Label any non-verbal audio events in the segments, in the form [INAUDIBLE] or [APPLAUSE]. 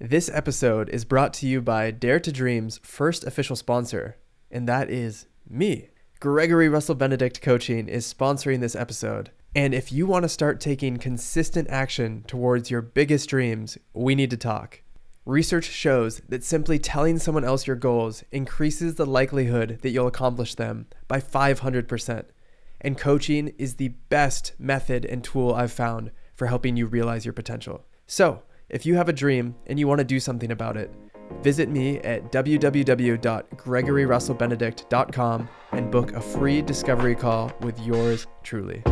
This episode is brought to you by Dare to Dream's first official sponsor, and that is me. Gregory Russell Benedict Coaching is sponsoring this episode. And if you want to start taking consistent action towards your biggest dreams, we need to talk. Research shows that simply telling someone else your goals increases the likelihood that you'll accomplish them by 500%. And coaching is the best method and tool I've found for helping you realize your potential. So, if you have a dream and you want to do something about it, visit me at www.gregoryrussellbenedict.com and book a free discovery call with yours truly.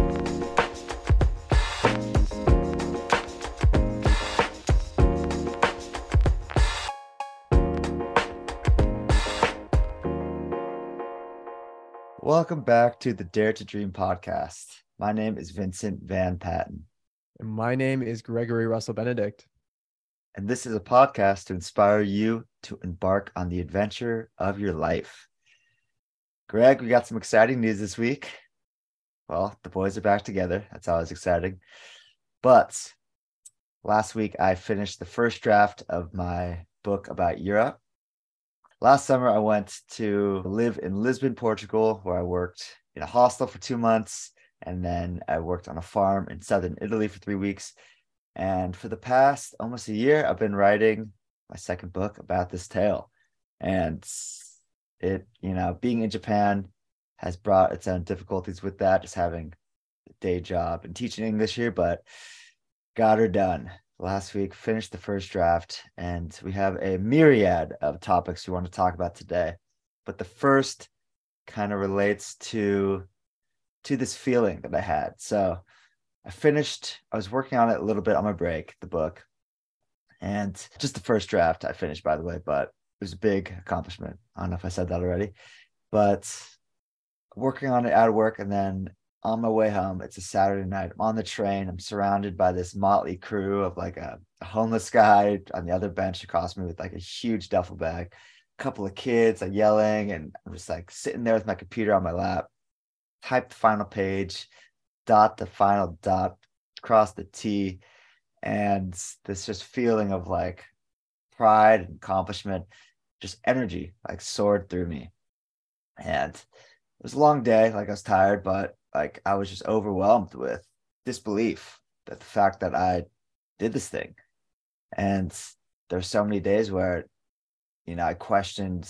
Welcome back to the Dare to Dream podcast. My name is Vincent Van Patten, And my name is Gregory Russell Benedict. And this is a podcast to inspire you to embark on the adventure of your life. Greg, we got some exciting news this week. Well, the boys are back together. That's always exciting. But last week, I finished the first draft of my book about Europe. Last summer, I went to live in Lisbon, Portugal, where I worked in a hostel for two months. And then I worked on a farm in southern Italy for three weeks. And for the past almost a year, I've been writing my second book about this tale. And it, you know, being in Japan has brought its own difficulties with that, just having a day job and teaching English here, but got her done last week, finished the first draft, and we have a myriad of topics we want to talk about today. But the first kind of relates to to this feeling that I had. So I finished, I was working on it a little bit on my break, the book. And just the first draft I finished, by the way, but it was a big accomplishment. I don't know if I said that already, but working on it of work and then on my way home, it's a Saturday night. I'm on the train. I'm surrounded by this motley crew of like a, a homeless guy on the other bench across me with like a huge duffel bag, a couple of kids like yelling, and I'm just like sitting there with my computer on my lap, type the final page, dot the final dot, cross the T, and this just feeling of like pride and accomplishment, just energy like soared through me. And it was a long day, like I was tired, but like I was just overwhelmed with disbelief that the fact that I did this thing. And there's so many days where, you know, I questioned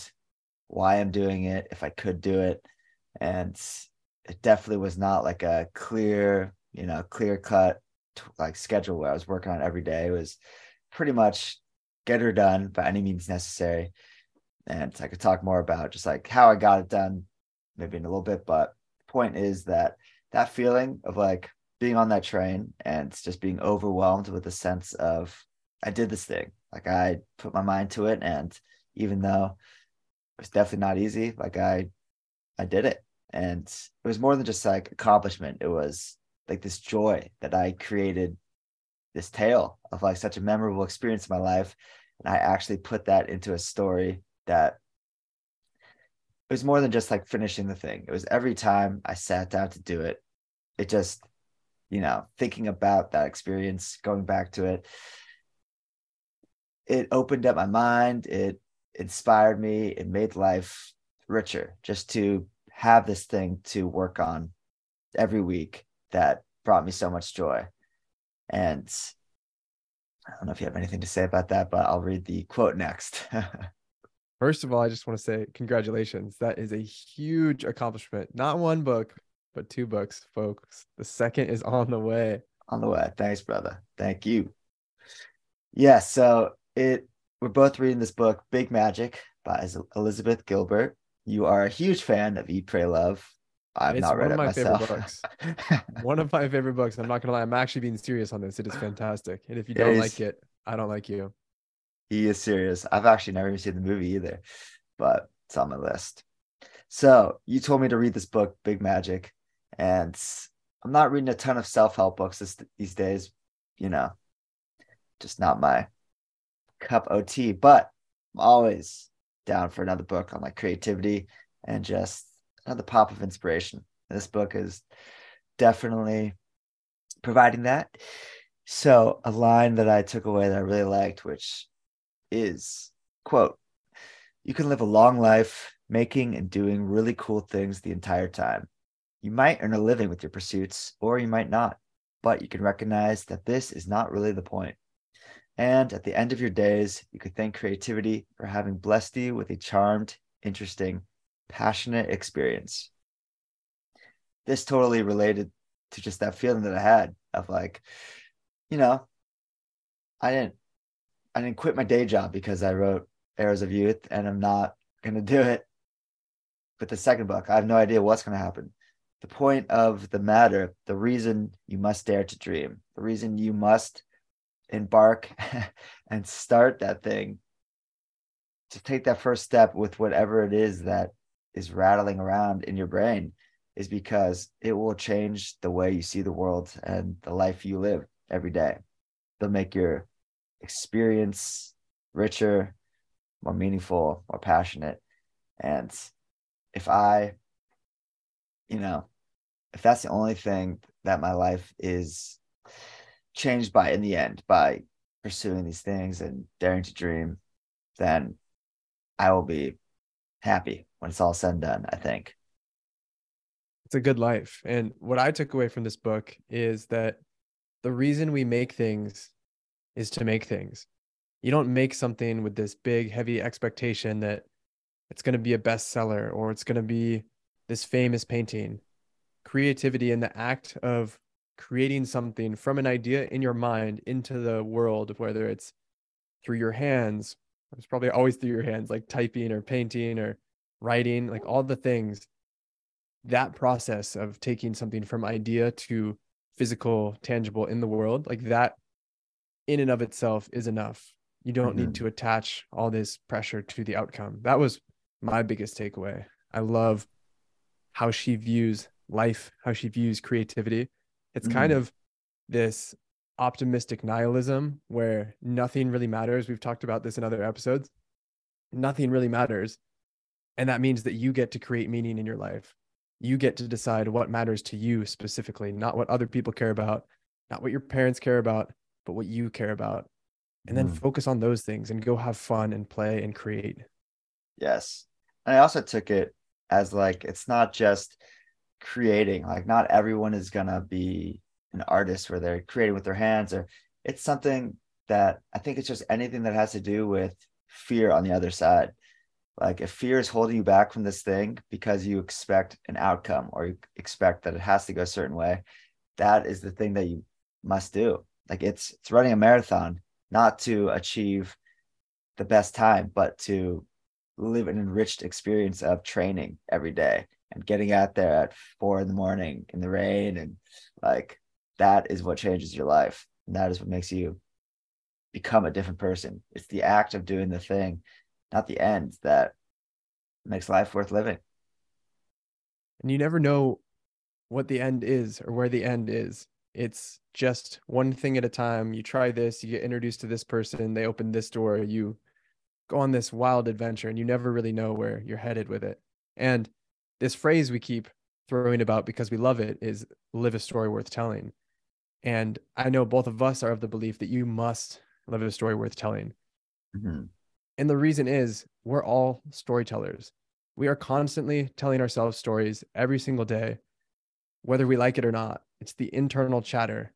why I'm doing it, if I could do it. And it definitely was not like a clear, you know, clear cut like schedule where I was working on every day. It was pretty much get her done by any means necessary. And I could talk more about just like how I got it done, maybe in a little bit. But the point is that that feeling of like being on that train and just being overwhelmed with a sense of I did this thing. Like I put my mind to it. And even though it was definitely not easy, like I I did it. And it was more than just like accomplishment. It was like this joy that I created this tale of like such a memorable experience in my life. And I actually put that into a story that it was more than just like finishing the thing. It was every time I sat down to do it, it just, you know, thinking about that experience, going back to it, it opened up my mind. It inspired me. It made life richer just to have this thing to work on every week that brought me so much joy. And I don't know if you have anything to say about that, but I'll read the quote next. [LAUGHS] First of all, I just want to say congratulations. That is a huge accomplishment. Not one book, but two books, folks. The second is on the way. on the way. Thanks, brother. Thank you. Yeah, so it we're both reading this book, Big Magic by Elizabeth Gilbert. You are a huge fan of Eat, Pray, Love. I've It's not read one it of my favorite myself. [LAUGHS] One of my favorite books. I'm not gonna lie. I'm actually being serious on this. It is fantastic. And if you don't like it, I don't like you. he is serious. I've actually never even seen the movie either, but it's on my list. So you told me to read this book, Big Magic, and I'm not reading a ton of self-help books this, these days. You know, just not my cup of tea. But I'm always down for another book on like creativity and just another pop of inspiration. This book is definitely providing that. So a line that I took away that I really liked, which is quote, you can live a long life making and doing really cool things the entire time. You might earn a living with your pursuits, or you might not, but you can recognize that this is not really the point. And at the end of your days, you could thank creativity for having blessed you with a charmed, interesting, passionate experience. This totally related to just that feeling that I had of like, you know, I didn't I didn't quit my day job because I wrote Arrows of Youth and I'm not gonna do it with the second book. I have no idea what's gonna happen. The point of the matter, the reason you must dare to dream, the reason you must embark [LAUGHS] and start that thing to take that first step with whatever it is that is rattling around in your brain is because it will change the way you see the world and the life you live every day. They'll make your experience richer, more meaningful, more passionate. And if I, you know, if that's the only thing that my life is changed by in the end by pursuing these things and daring to dream, then I will be happy when it's all said and done, I think. It's a good life. And what I took away from this book is that the reason we make things is to make things. You don't make something with this big, heavy expectation that it's going to be a bestseller or it's going to be this famous painting. Creativity and the act of creating something from an idea in your mind into the world, whether it's through your hands, it's probably always through your hands, like typing or painting or writing, like all the things. That process of taking something from idea to physical, tangible in the world, like that in and of itself is enough. You don't mm-hmm. need to attach all this pressure to the outcome. That was my biggest takeaway. I love how she views life, how she views creativity. It's mm-hmm. kind of this optimistic nihilism where nothing really matters. We've talked about this in other episodes. Nothing really matters. And that means that you get to create meaning in your life. You get to decide what matters to you specifically, not what other people care about, not what your parents care about, but what you care about. And then mm. focus on those things and go have fun and play and create. Yes. And I also took it as like, it's not just creating, like, not everyone is going to be an artist where they're creating with their hands, or it's something that I think it's just anything that has to do with fear on the other side. Like, if fear is holding you back from this thing because you expect an outcome or you expect that it has to go a certain way, that is the thing that you must do like it's it's running a marathon not to achieve the best time but to live an enriched experience of training every day and getting out there at four in the morning in the rain and like that is what changes your life and that is what makes you become a different person it's the act of doing the thing not the end that makes life worth living and you never know what the end is or where the end is it's just one thing at a time. You try this, you get introduced to this person, they open this door, you go on this wild adventure, and you never really know where you're headed with it. And this phrase we keep throwing about because we love it is live a story worth telling. And I know both of us are of the belief that you must live a story worth telling. Mm-hmm. And the reason is we're all storytellers. We are constantly telling ourselves stories every single day, whether we like it or not. It's the internal chatter.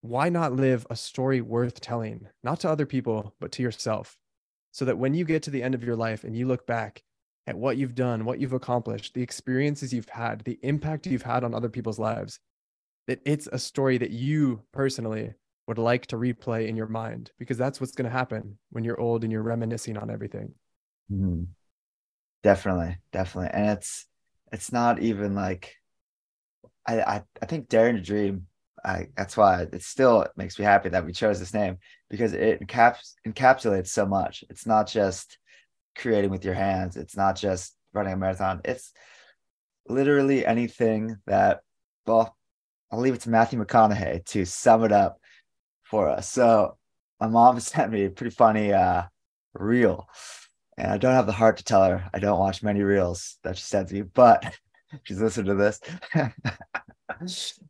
Why not live a story worth telling, not to other people, but to yourself? So that when you get to the end of your life and you look back at what you've done, what you've accomplished, the experiences you've had, the impact you've had on other people's lives, that it's a story that you personally would like to replay in your mind because that's what's going to happen when you're old and you're reminiscing on everything. Mm-hmm. Definitely, definitely, and it's it's not even like I, I, I think Daring to Dream. I, that's why it still makes me happy that we chose this name because it encaps, encapsulates so much. It's not just creating with your hands. It's not just running a marathon. It's literally anything that. Well, I'll leave it to Matthew McConaughey to sum it up for us. So my mom [LAUGHS] sent me a pretty funny uh, reel, and I don't have the heart to tell her I don't watch many reels that she sends me, but [LAUGHS] she's listening to this. [LAUGHS]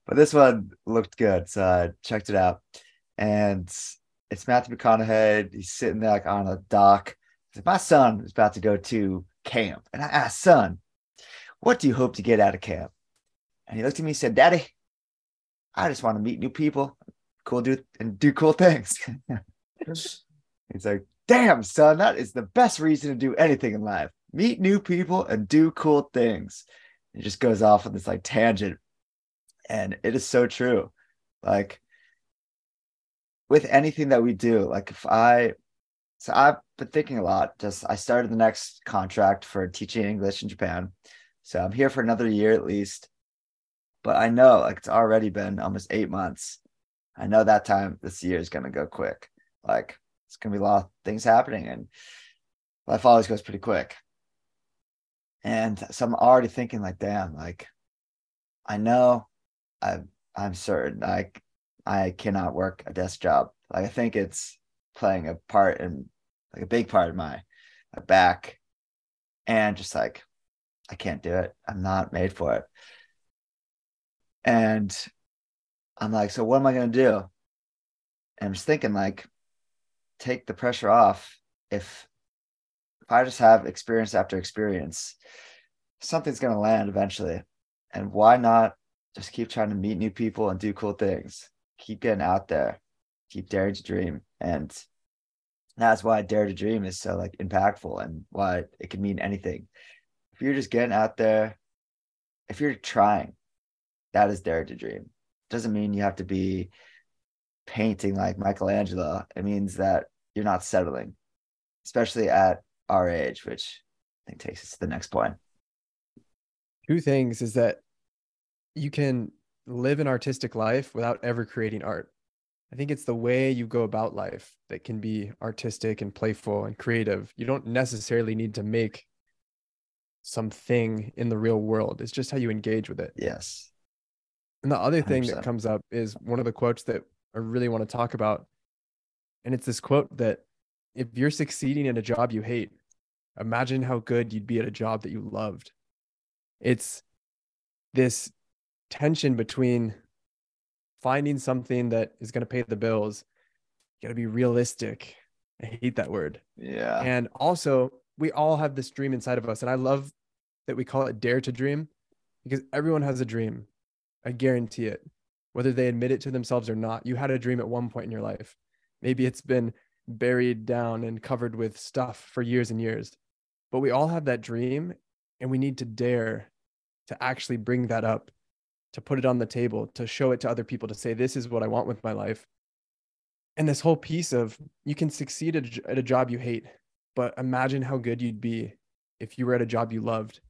but this one looked good, so I checked it out. And it's Matthew McConaughey. He's sitting there like on a dock. Said, My son is about to go to camp. And I asked, son, what do you hope to get out of camp? And he looked at me and said, Daddy, I just want to meet new people, cool do and do cool things. [LAUGHS] He's like, damn, son, that is the best reason to do anything in life. Meet new people and do cool things. It just goes off on this like tangent. And it is so true. Like with anything that we do, like if I so I've been thinking a lot. Just I started the next contract for teaching English in Japan. So I'm here for another year at least. But I know like it's already been almost eight months. I know that time this year is gonna go quick. Like it's gonna be a lot of things happening and life always goes pretty quick. And so I'm already thinking like, damn, like I know I'm I'm certain like I cannot work a desk job. Like I think it's playing a part in like a big part of my, my back and just like I can't do it. I'm not made for it. And I'm like, so what am I gonna do? And I'm just thinking like take the pressure off if if I just have experience after experience, something's gonna land eventually. And why not just keep trying to meet new people and do cool things? Keep getting out there, keep daring to dream. And that's why Dare to Dream is so like impactful and why it can mean anything. If you're just getting out there, if you're trying, that is Dare to Dream. Doesn't mean you have to be painting like Michelangelo. It means that you're not settling, especially at our age, which I think takes us to the next point. Two things is that you can live an artistic life without ever creating art. I think it's the way you go about life that can be artistic and playful and creative. You don't necessarily need to make something in the real world. It's just how you engage with it. Yes. And the other thing 100%. that comes up is one of the quotes that I really want to talk about. And it's this quote that if you're succeeding in a job you hate, imagine how good you'd be at a job that you loved. It's this tension between finding something that is going to pay the bills. You got to be realistic. I hate that word. Yeah. And also, we all have this dream inside of us. And I love that we call it dare to dream because everyone has a dream. I guarantee it. Whether they admit it to themselves or not, you had a dream at one point in your life. Maybe it's been buried down and covered with stuff for years and years. But we all have that dream and we need to dare to actually bring that up, to put it on the table, to show it to other people, to say, this is what I want with my life. And this whole piece of you can succeed at a job you hate, but imagine how good you'd be if you were at a job you loved.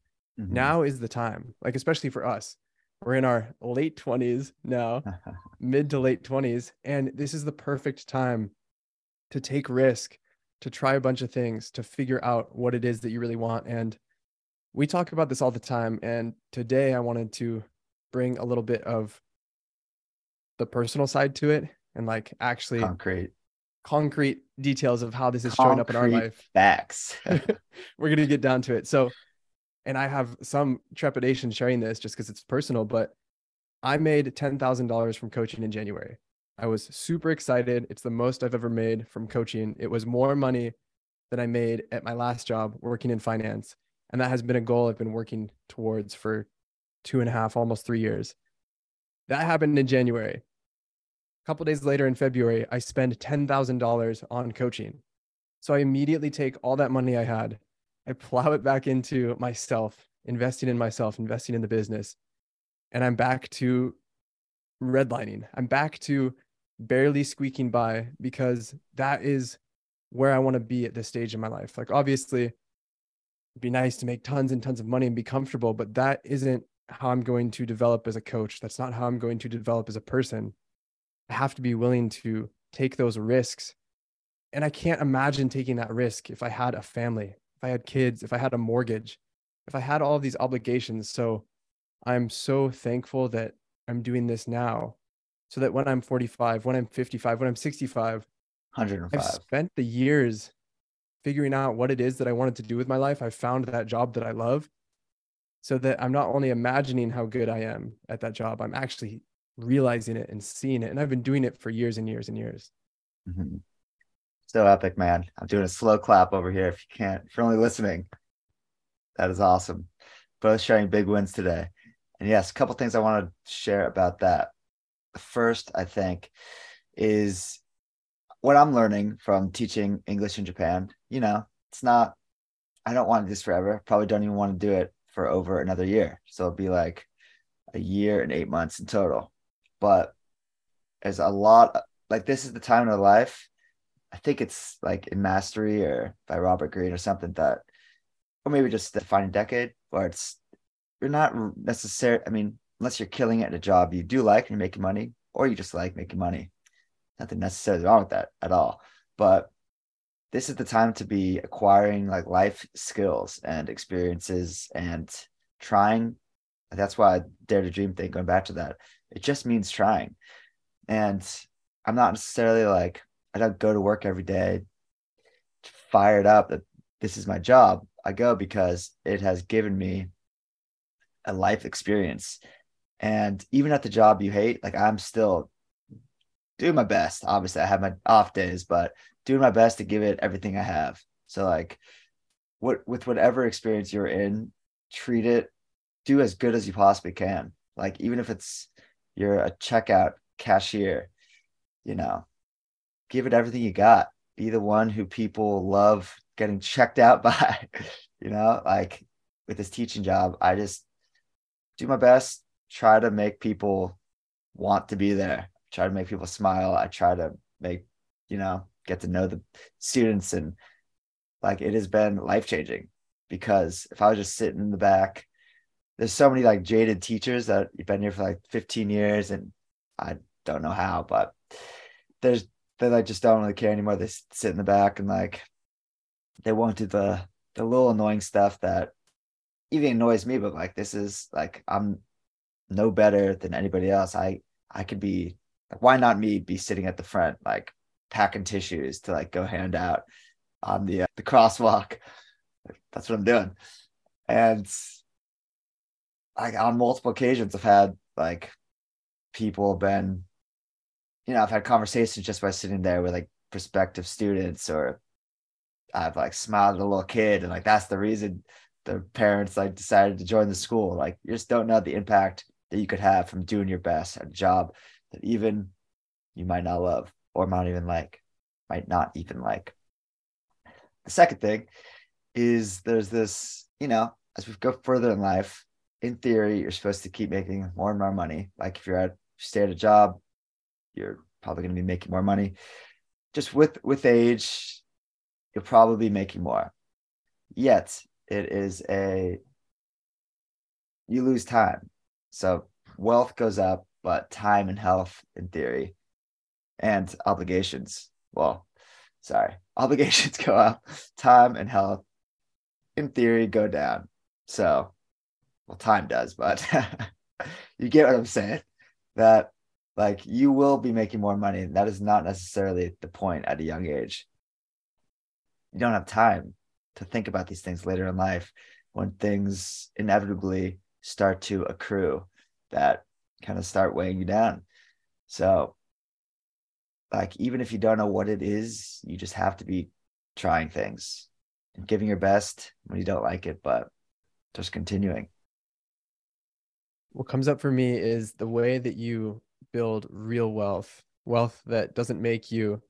Mm-hmm. Now is the time, like, especially for us. We're in our late 20s now, [LAUGHS] mid to late 20s. And this is the perfect time to take risk, to try a bunch of things, to figure out what it is that you really want. And we talk about this all the time. And today I wanted to bring a little bit of the personal side to it and like actually concrete concrete details of how this is showing up in our life. Facts. [LAUGHS] We're going to get down to it. So, and I have some trepidation sharing this just because it's personal, but I made $10,000 from coaching in January. I was super excited. It's the most I've ever made from coaching. It was more money than I made at my last job working in finance. And that has been a goal I've been working towards for two and a half, almost three years. That happened in January. A couple days later in February, I spend $10,000 on coaching. So I immediately take all that money I had, I plow it back into myself, investing in myself, investing in the business. And I'm back to redlining. I'm back to barely squeaking by because that is where I want to be at this stage in my life. Like, obviously, it'd be nice to make tons and tons of money and be comfortable, but that isn't how I'm going to develop as a coach. That's not how I'm going to develop as a person. I have to be willing to take those risks. And I can't imagine taking that risk if I had a family, if I had kids, if I had a mortgage, if I had all of these obligations. So I'm so thankful that I'm doing this now so that when I'm 45, when I'm 55, when I'm 65, 105. I've spent the years figuring out what it is that I wanted to do with my life. I found that job that I love so that I'm not only imagining how good I am at that job, I'm actually realizing it and seeing it. And I've been doing it for years and years and years. Mm-hmm. So epic, man. I'm doing a slow clap over here. If you can't, if you're only listening, that is awesome. Both sharing big wins today. And yes, a couple things I want to share about that. The First, I think, is what I'm learning from teaching English in Japan. You know, it's not, I don't want to do this forever. Probably don't even want to do it for over another year. So it'll be like a year and eight months in total. But there's a lot, like, this is the time in our life I think it's like in Mastery or by Robert Greene or something that, or maybe just the Defining Decade, where it's you're not necessarily. I mean, unless you're killing it at a job you do like and you're making money, or you just like making money. Nothing necessarily wrong with that at all. But this is the time to be acquiring like life skills and experiences and trying. That's why I dare to dream thing. Going back to that, it just means trying. And I'm not necessarily like I don't go to work every day fired up that this is my job. I go because it has given me a life experience. And even at the job you hate, like I'm still doing my best. Obviously, I have my off days, but doing my best to give it everything I have. So like what with whatever experience you're in, treat it, do as good as you possibly can. Like even if it's you're a checkout cashier, you know, give it everything you got. Be the one who people love getting checked out [LAUGHS] by. you know, like with this teaching job, I just do my best, try to make people want to be there, try to make people smile. I try to make, you know, get to know the students and like it has been life changing because if I was just sitting in the back, there's so many like jaded teachers that you've been here for like 15 years and I don't know how, but there's they like just don't really care anymore. They sit in the back and like they won't do the the little annoying stuff that even annoys me. But like this is like I'm no better than anybody else. I I could be like, why not me be sitting at the front like packing tissues to like go hand out on the uh, the crosswalk. That's what I'm doing, and like on multiple occasions I've had like people been you know, I've had conversations just by sitting there with like prospective students, or I've like smiled at a little kid, and like that's the reason the parents like decided to join the school. Like you just don't know the impact that you could have from doing your best at a job that even you might not love or might even like, might not even like. The second thing is there's this, you know, as we go further in life, in theory, you're supposed to keep making more and more money. Like if you're at, you stay at a job, you're probably going to be making more money. Just with with age, you'll probably be making more. Yet it is a you lose time. So wealth goes up, but time and health in theory and obligations. Well, sorry, [LAUGHS] obligations go up, time and health in theory go down. So, well, time does, but [LAUGHS] you get what I'm saying. That like you will be making more money. That is not necessarily the point at a young age. You don't have time to think about these things later in life when things inevitably start to accrue that kind of start weighing you down. So, like, even if you don't know what it is, you just have to be trying things and giving your best when you don't like it, but just continuing. What comes up for me is the way that you build real wealth, wealth that doesn't make you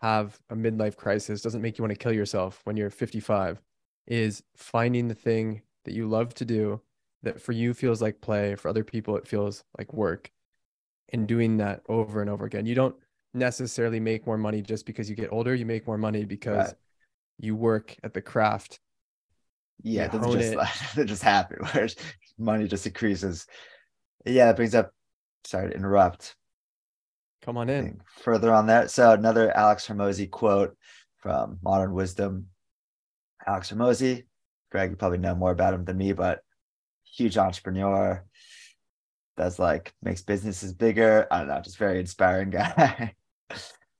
have a midlife crisis, doesn't make you want to kill yourself when you're 55, is finding the thing that you love to do that for you feels like play, for other people it feels like work, and doing that over and over again. You don't necessarily make more money just because you get older. You make more money because right. you work at the craft. Yeah, it doesn't just, it. [LAUGHS] just happen. Where money just increases. Yeah, that brings up sorry to interrupt. Come on in. Further on that. So another Alex Hormozi quote from Modern Wisdom. Alex Hormozi, Greg, you probably know more about him than me, but huge entrepreneur. that's like makes businesses bigger. I don't know, just very inspiring [LAUGHS] guy.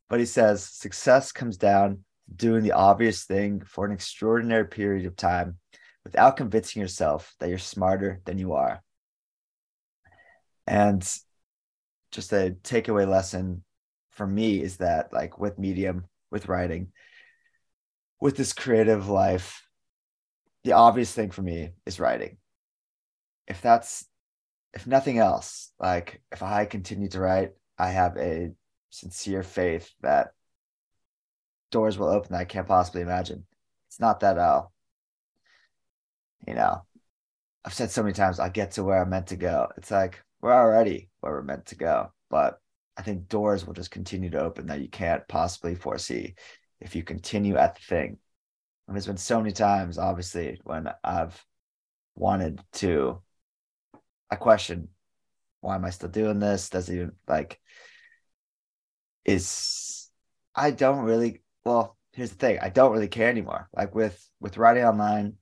but he says success comes down to doing the obvious thing for an extraordinary period of time without convincing yourself that you're smarter than you are. And just a takeaway lesson for me is that like with medium with writing with this creative life, the obvious thing for me is writing. If that's if nothing else, like if I continue to write, I have a sincere faith that doors will open that I can't possibly imagine. It's not that uh you know, I've said so many times I get to where I'm meant to go. It's like we're already where we're meant to go, but I think doors will just continue to open that you can't possibly foresee if you continue at the thing. And there's been so many times, obviously, when I've wanted to, I question, why am I still doing this? Does even like, is I don't really, well, here's the thing, I don't really care anymore. Like with with writing online,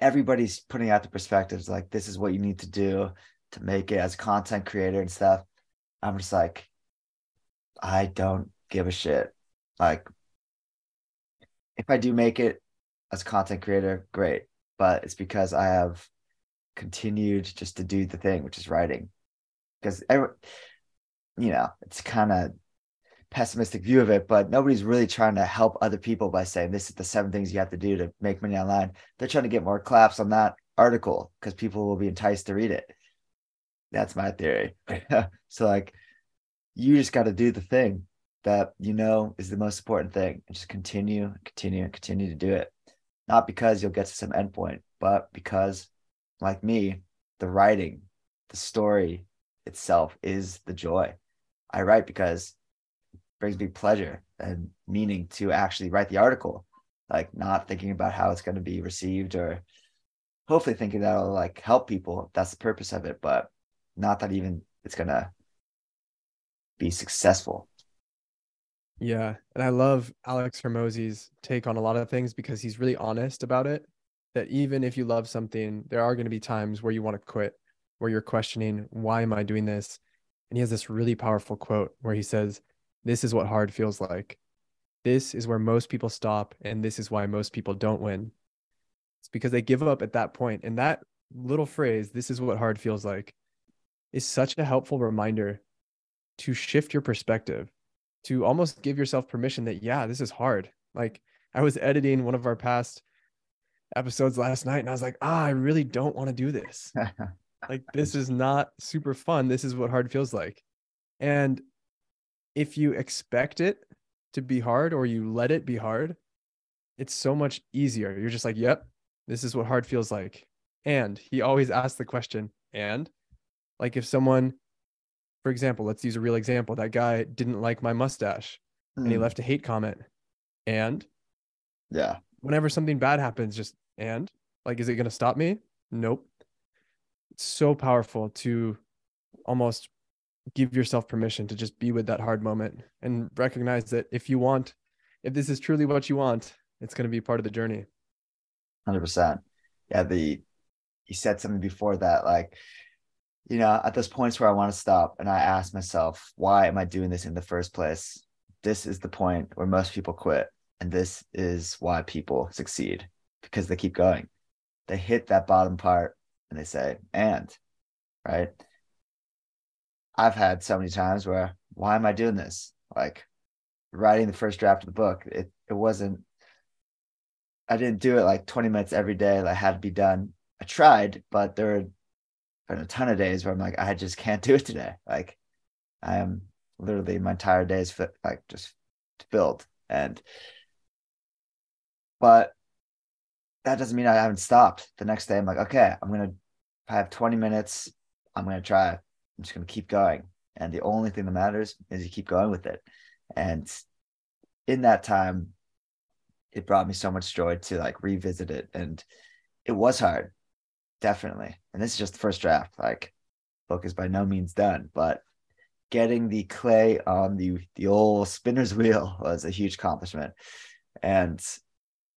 everybody's putting out the perspectives like this is what you need to do to make it as a content creator and stuff. I'm just like, I don't give a shit. Like, if I do make it as content creator, great. But it's because I have continued just to do the thing, which is writing. Because every, you know, it's kind of pessimistic view of it, but nobody's really trying to help other people by saying this is the seven things you have to do to make money online. They're trying to get more claps on that article because people will be enticed to read it. That's my theory. [LAUGHS] so like you just got to do the thing that you know is the most important thing and just continue, continue, continue to do it. Not because you'll get to some endpoint, but because like me, the writing, the story itself is the joy. I write because it brings me pleasure and meaning to actually write the article like not thinking about how it's going to be received or hopefully thinking that'll like help people. That's the purpose of it but not that even it's going to be successful. Yeah and i love alex Hormozi's take on a lot of things because he's really honest about it that even if you love something there are going to be times where you want to quit where you're questioning why am i doing this and he has this really powerful quote where he says this is what hard feels like. This is where most people stop, and this is why most people don't win. It's because they give up at that point. And that little phrase, this is what hard feels like, is such a helpful reminder to shift your perspective, to almost give yourself permission that, yeah, this is hard. Like I was editing one of our past episodes last night, and I was like, ah, I really don't want to do this. [LAUGHS] like, this is not super fun. This is what hard feels like. And if you expect it to be hard or you let it be hard, it's so much easier. You're just like, yep, this is what hard feels like. And he always asks the question, and like if someone, for example, let's use a real example, that guy didn't like my mustache mm. and he hmm. left a hate comment. And yeah, whenever something bad happens, just and like, is it going to stop me? Nope. It's so powerful to almost give yourself permission to just be with that hard moment and recognize that if you want, if this is truly what you want, it's going to be part of the journey. 100%. Yeah. The, you said something before that, like, you know, at those points where I want to stop and I ask myself, why am I doing this in the first place? This is the point where most people quit. And this is why people succeed because they keep going. They hit that bottom part and they say, and, right? I've had so many times where why am I doing this? Like writing the first draft of the book, it it wasn't I didn't do it like 20 minutes every day that had to be done. I tried, but there were been a ton of days where I'm like, I just can't do it today. Like I am literally my entire day is fit, like just filled. And but that doesn't mean I haven't stopped. The next day I'm like, okay, I'm gonna I have 20 minutes, I'm gonna try I'm just to keep going. And the only thing that matters is you keep going with it. And in that time, it brought me so much joy to like revisit it. And it was hard, definitely. And this is just the first draft. Like, book is by no means done, but getting the clay on the the old spinner's [LAUGHS] wheel was a huge accomplishment. And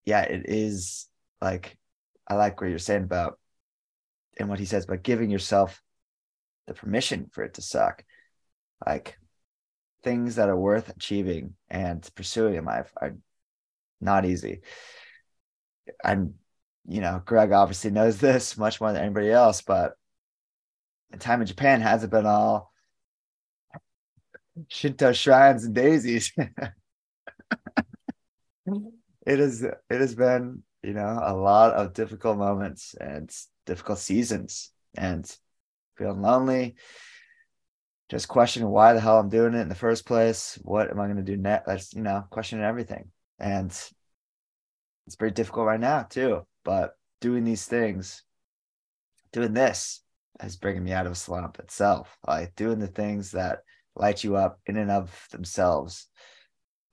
yeah, it is like I like what you're saying about and what he says about giving yourself the permission for it to suck. Like things that are worth achieving and pursuing in life are not easy. And you know, Greg obviously knows [LAUGHS] this much more than anybody else, but the time in Japan hasn't been all Shinto shrines and daisies. [LAUGHS] it is it has been you know a lot of difficult moments and difficult seasons and feeling lonely. Just questioning why the hell i'm doing it in the first place. What am i going to do next that's you know questioning everything. And it's very difficult right now too but doing these things doing this is bringing me out of a slump itself. Like doing the things that light you up in and of themselves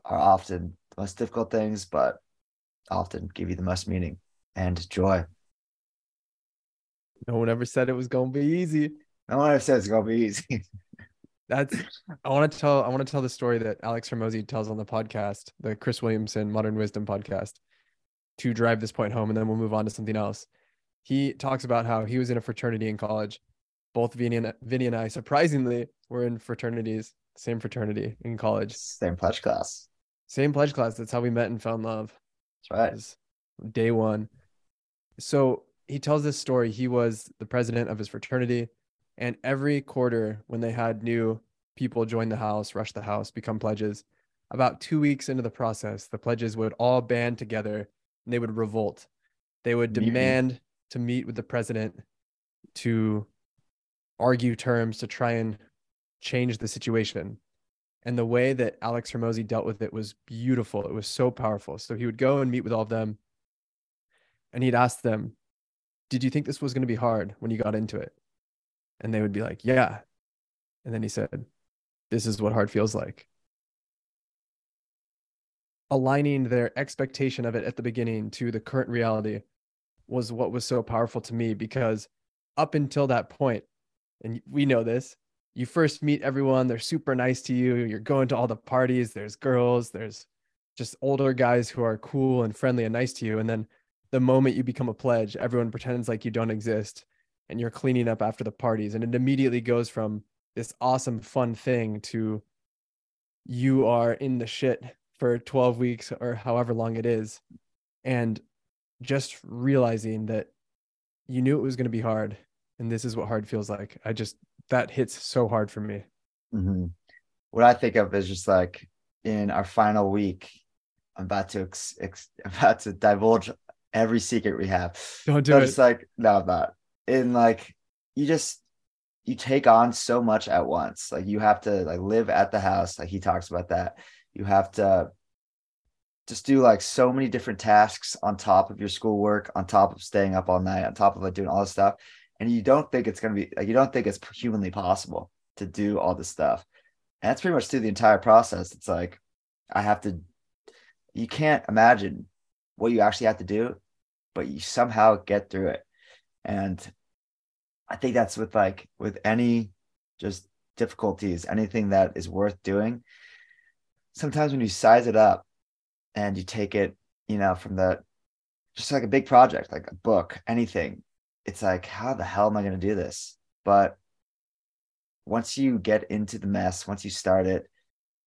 are often the most difficult things but often give you the most meaning and joy. No one ever said it was gonna be easy. No one ever said it's gonna be easy. [LAUGHS] That's I want to tell I want to tell the story that Alex Hormozi tells on the podcast, the Chris Williamson Modern Wisdom podcast, to drive this point home, and then we'll move on to something else. He talks about how he was in a fraternity in college. Both Vinny and Vinny and I, surprisingly, were in fraternities, same fraternity in college. Same pledge class. Same pledge class. That's how we met and found love. That's right. Day one. So he tells this story. He was the president of his fraternity. And every quarter, when they had new people join the house, rush the house, become pledges, about two weeks into the process, the pledges would all band together and they would revolt. They would demand to meet with the president to argue terms to try and change the situation. And the way that Alex Hormozi dealt with it was beautiful. It was so powerful. So he would go and meet with all of them and he'd ask them, Did you think this was going to be hard when you got into it? And they would be like, Yeah. And then he said, This is what hard feels like. Aligning their expectation of it at the beginning to the current reality was what was so powerful to me because up until that point, and we know this, you first meet everyone they're super nice to you you're going to all the parties there's girls there's just older guys who are cool and friendly and nice to you and then the moment you become a pledge everyone pretends like you don't exist and you're cleaning up after the parties and it immediately goes from this awesome fun thing to you are in the shit for 12 weeks or however long it is and just realizing that you knew it was going to be hard and this is what hard feels like. I just that hits so hard for me. Mm-hmm. What I think of is just like in our final week, I'm about to ex- ex- [LAUGHS] about to divulge every secret we have. Don't do so it. It's like no, I'm not. In like you just you take on so much at once. Like you have to like live at the house. Like he talks about that. You have to just do like so many different tasks on top of your schoolwork, on top of staying up all night, on top of like doing all this stuff and you don't think it's going to be like you don't think it's humanly possible to do all this stuff. And that's pretty much through the entire process. It's like i have to you can't imagine what you actually have to do but you somehow get through it. And i think that's with like with any just difficulties anything that is worth doing sometimes when you size it up and you take it you know from the just like a big project like a book anything it's like, how the hell am I going to do this? But once you get into the mess, once you start it,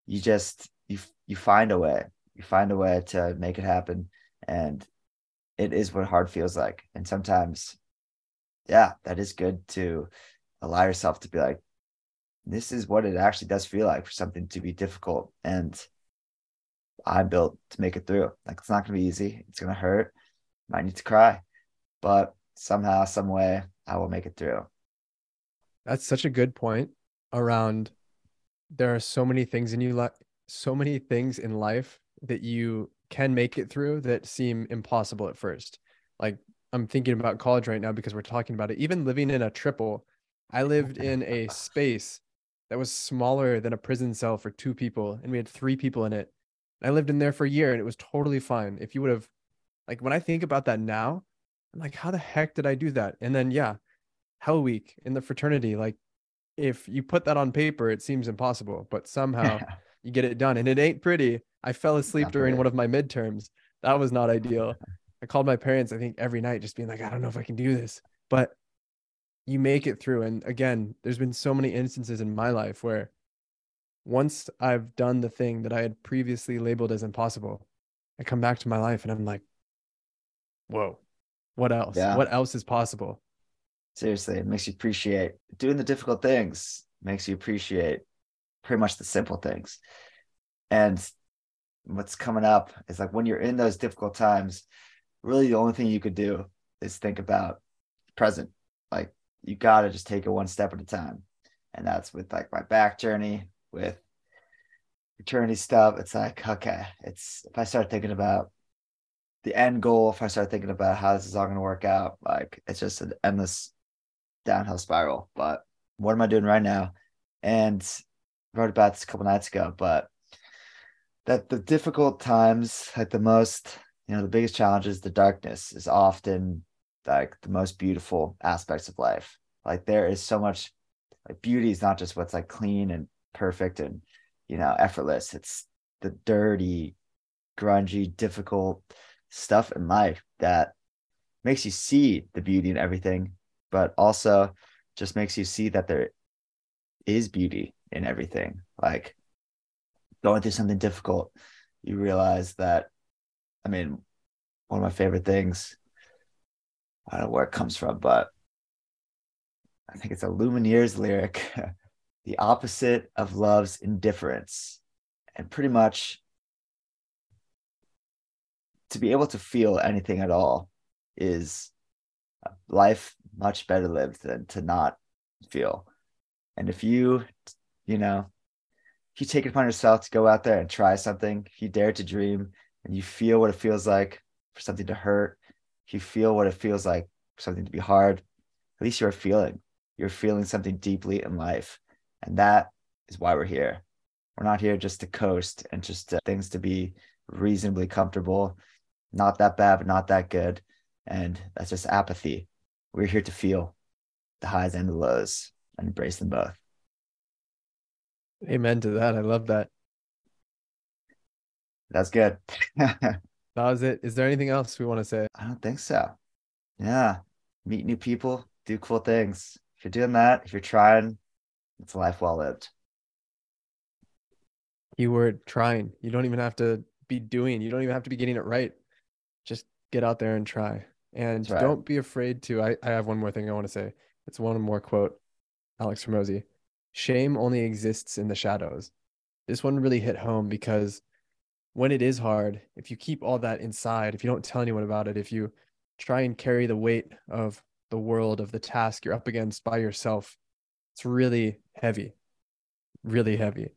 you just you you find a way. You find a way to make it happen, and it is what hard feels like. And sometimes, yeah, that is good to allow yourself to be like, this is what it actually does feel like for something to be difficult. And I'm built to make it through. Like it's not gonna be easy. It's gonna hurt. Might need to cry, but somehow, some way, I will make it through. That's such a good point around there are so many things in you like so many things in life that you can make it through that seem impossible at first. Like I'm thinking about college right now because we're talking about it. Even living in a triple, I lived in a [LAUGHS] space that was smaller than a prison cell for two people, and we had three people in it. I lived in there for a year and it was totally fine. If you would have, like, when I think about that now, I'm like, how the heck did I do that? And then, yeah, Hell Week in the fraternity. Like, if you put that on paper, it seems impossible, but somehow [LAUGHS] you get it done. And it ain't pretty. I fell asleep during one of my midterms. That was not ideal. [LAUGHS] I called my parents, I think, every night, just being like, I don't know if I can do this. But you make it through. And again, there's been so many instances in my life where once I've done the thing that I had previously labeled as impossible, I come back to my life and I'm like, whoa, what else? Yeah. What else is possible? Seriously, it makes you appreciate doing the difficult things, makes you appreciate pretty much the simple things. And what's coming up is like when you're in those difficult times, really the only thing you could do is think about present. Like you got to just take it one step at a time. And that's with like my back journey, with eternity stuff. It's like, okay, it's if I start thinking about the end goal, if I start thinking about how this is all going to work out, like it's just an endless downhill spiral. But what am I doing right now? And wrote about this a couple nights ago, but that the difficult times, like the most, you know, the biggest challenges, the darkness is often like the most beautiful aspects of life. Like there is so much like beauty is not just what's like clean and perfect and you know effortless. It's the dirty, grungy, difficult stuff in life that makes you see the beauty in everything, but also just makes you see that there is beauty in everything. Like going through something difficult, you realize that, I mean, one of my favorite things, I don't know where it comes from, but I think it's a Lumineers lyric [LAUGHS] the opposite of love's indifference. And pretty much to be able to feel anything at all is life much better lived than to not feel. And if you, you know, if you take it upon yourself to go out there and try something, if you dare to dream and you feel what it feels like for something to hurt, if you feel what it feels like for something to be hard, at least you're feeling. You're feeling something deeply in life. And that is why we're here. We're not here just to coast and just uh, things to be reasonably comfortable, not that bad, but not that good. And that's just apathy. We're here to feel the highs and the lows and embrace them both. Amen to that. I love that. That's good. [LAUGHS] that was it. Is there anything else we want to say? I don't think so. Yeah. Meet new people, do cool things. If you're doing that, if you're trying, it's a life well lived. Keyword trying. You don't even have to be doing, you don't even have to be getting it right. Get out there and try. And right. don't be afraid to. I, I have one more thing I want to say. It's one more quote, Alex Hormozi. Shame only exists in the shadows. This one really hit home because when it is hard, if you keep all that inside, if you don't tell anyone about it, if you try and carry the weight of the world, of the task you're up against by yourself, it's really heavy, really heavy.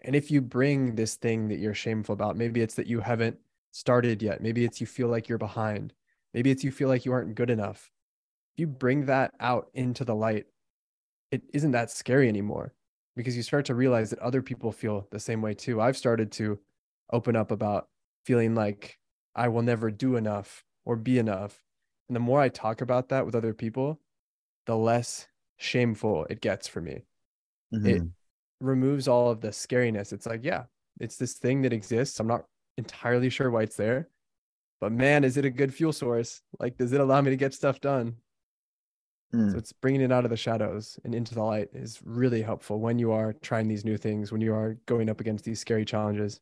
And if you bring this thing that you're shameful about, maybe it's that you haven't started yet, maybe it's you feel like you're behind, maybe it's you feel like you aren't good enough. If you bring that out into the light, it isn't that scary anymore because you start to realize that other people feel the same way too. I've started to open up about feeling like I will never do enough or be enough. And the more I talk about that with other people, the less shameful it gets for me. Mm-hmm. It removes all of the scariness. It's like, yeah, it's this thing that exists. I'm not entirely sure why it's there, but man, is it a good fuel source? Like, does it allow me to get stuff done? Mm. So it's bringing it out of the shadows and into the light is really helpful when you are trying these new things, when you are going up against these scary challenges.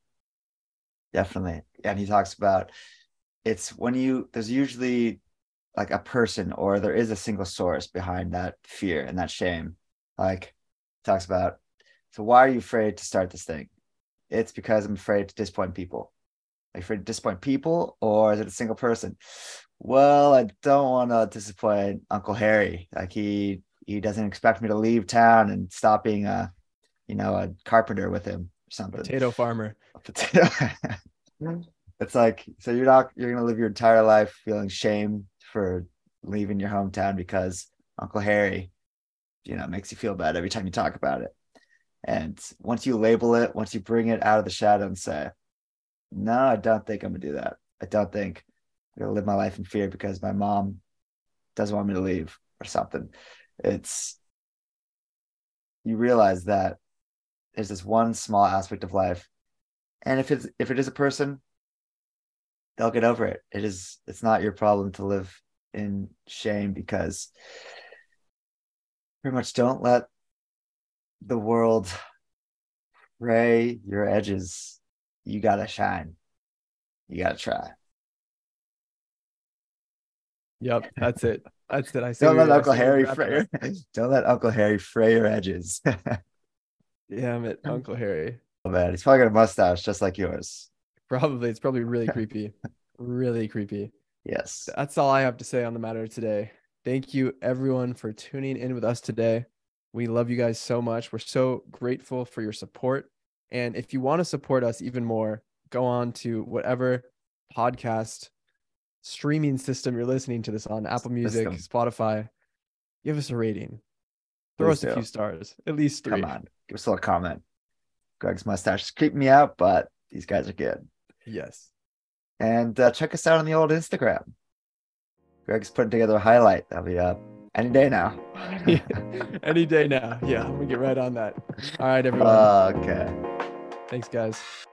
Definitely. And he talks about it's when you, there's usually like a person or there is a single source behind that fear and that shame like talks about so why are you afraid to start this thing it's because i'm afraid to disappoint people are you afraid to disappoint people or is it a single person? Well i don't want to disappoint uncle harry. Like he he doesn't expect me to leave town and stop being a you know a carpenter with him or something. Potato farmer. [LAUGHS] Potato [LAUGHS] it's like so you're not you're gonna live your entire life feeling shame for leaving your hometown because Uncle Harry, you know, makes you feel bad every time you talk about it. And once you label it, once you bring it out of the shadow and say, no, I don't think I'm gonna do that. I don't think I'm gonna live my life in fear because my mom doesn't want me to leave or something. It's you realize that there's this one small aspect of life. And if it's if it is a person, they'll get over it. It is it's not your problem to live in shame because pretty much don't let the world fray your edges. You gotta shine. You gotta try. Yep, that's it. That's it. I [LAUGHS] don't let Uncle Harry fray. don't let Uncle Harry fray your edges. [LAUGHS] Damn it, um, Uncle Harry. Oh man, he's probably got a mustache just like yours. Probably. It's probably really [LAUGHS] creepy. really creepy. Yes. That's all I have to say on the matter today. Thank you, everyone, for tuning in with us today. We love you guys so much. We're so grateful for your support. And if you want to support us even more, go on to whatever podcast streaming system you're listening to this on Apple Music, System. Spotify. Give us a rating. Throw Please us a few stars, at least three. Come on. Give us a little comment. Greg's mustache is creeping me out, but these guys are good. Yes. And uh, check us out on the old Instagram. Greg's putting together a highlight. That'll be up any day now. [LAUGHS] Any day now. Yeah, we get right on that. All right, everyone. okay. Thanks, guys.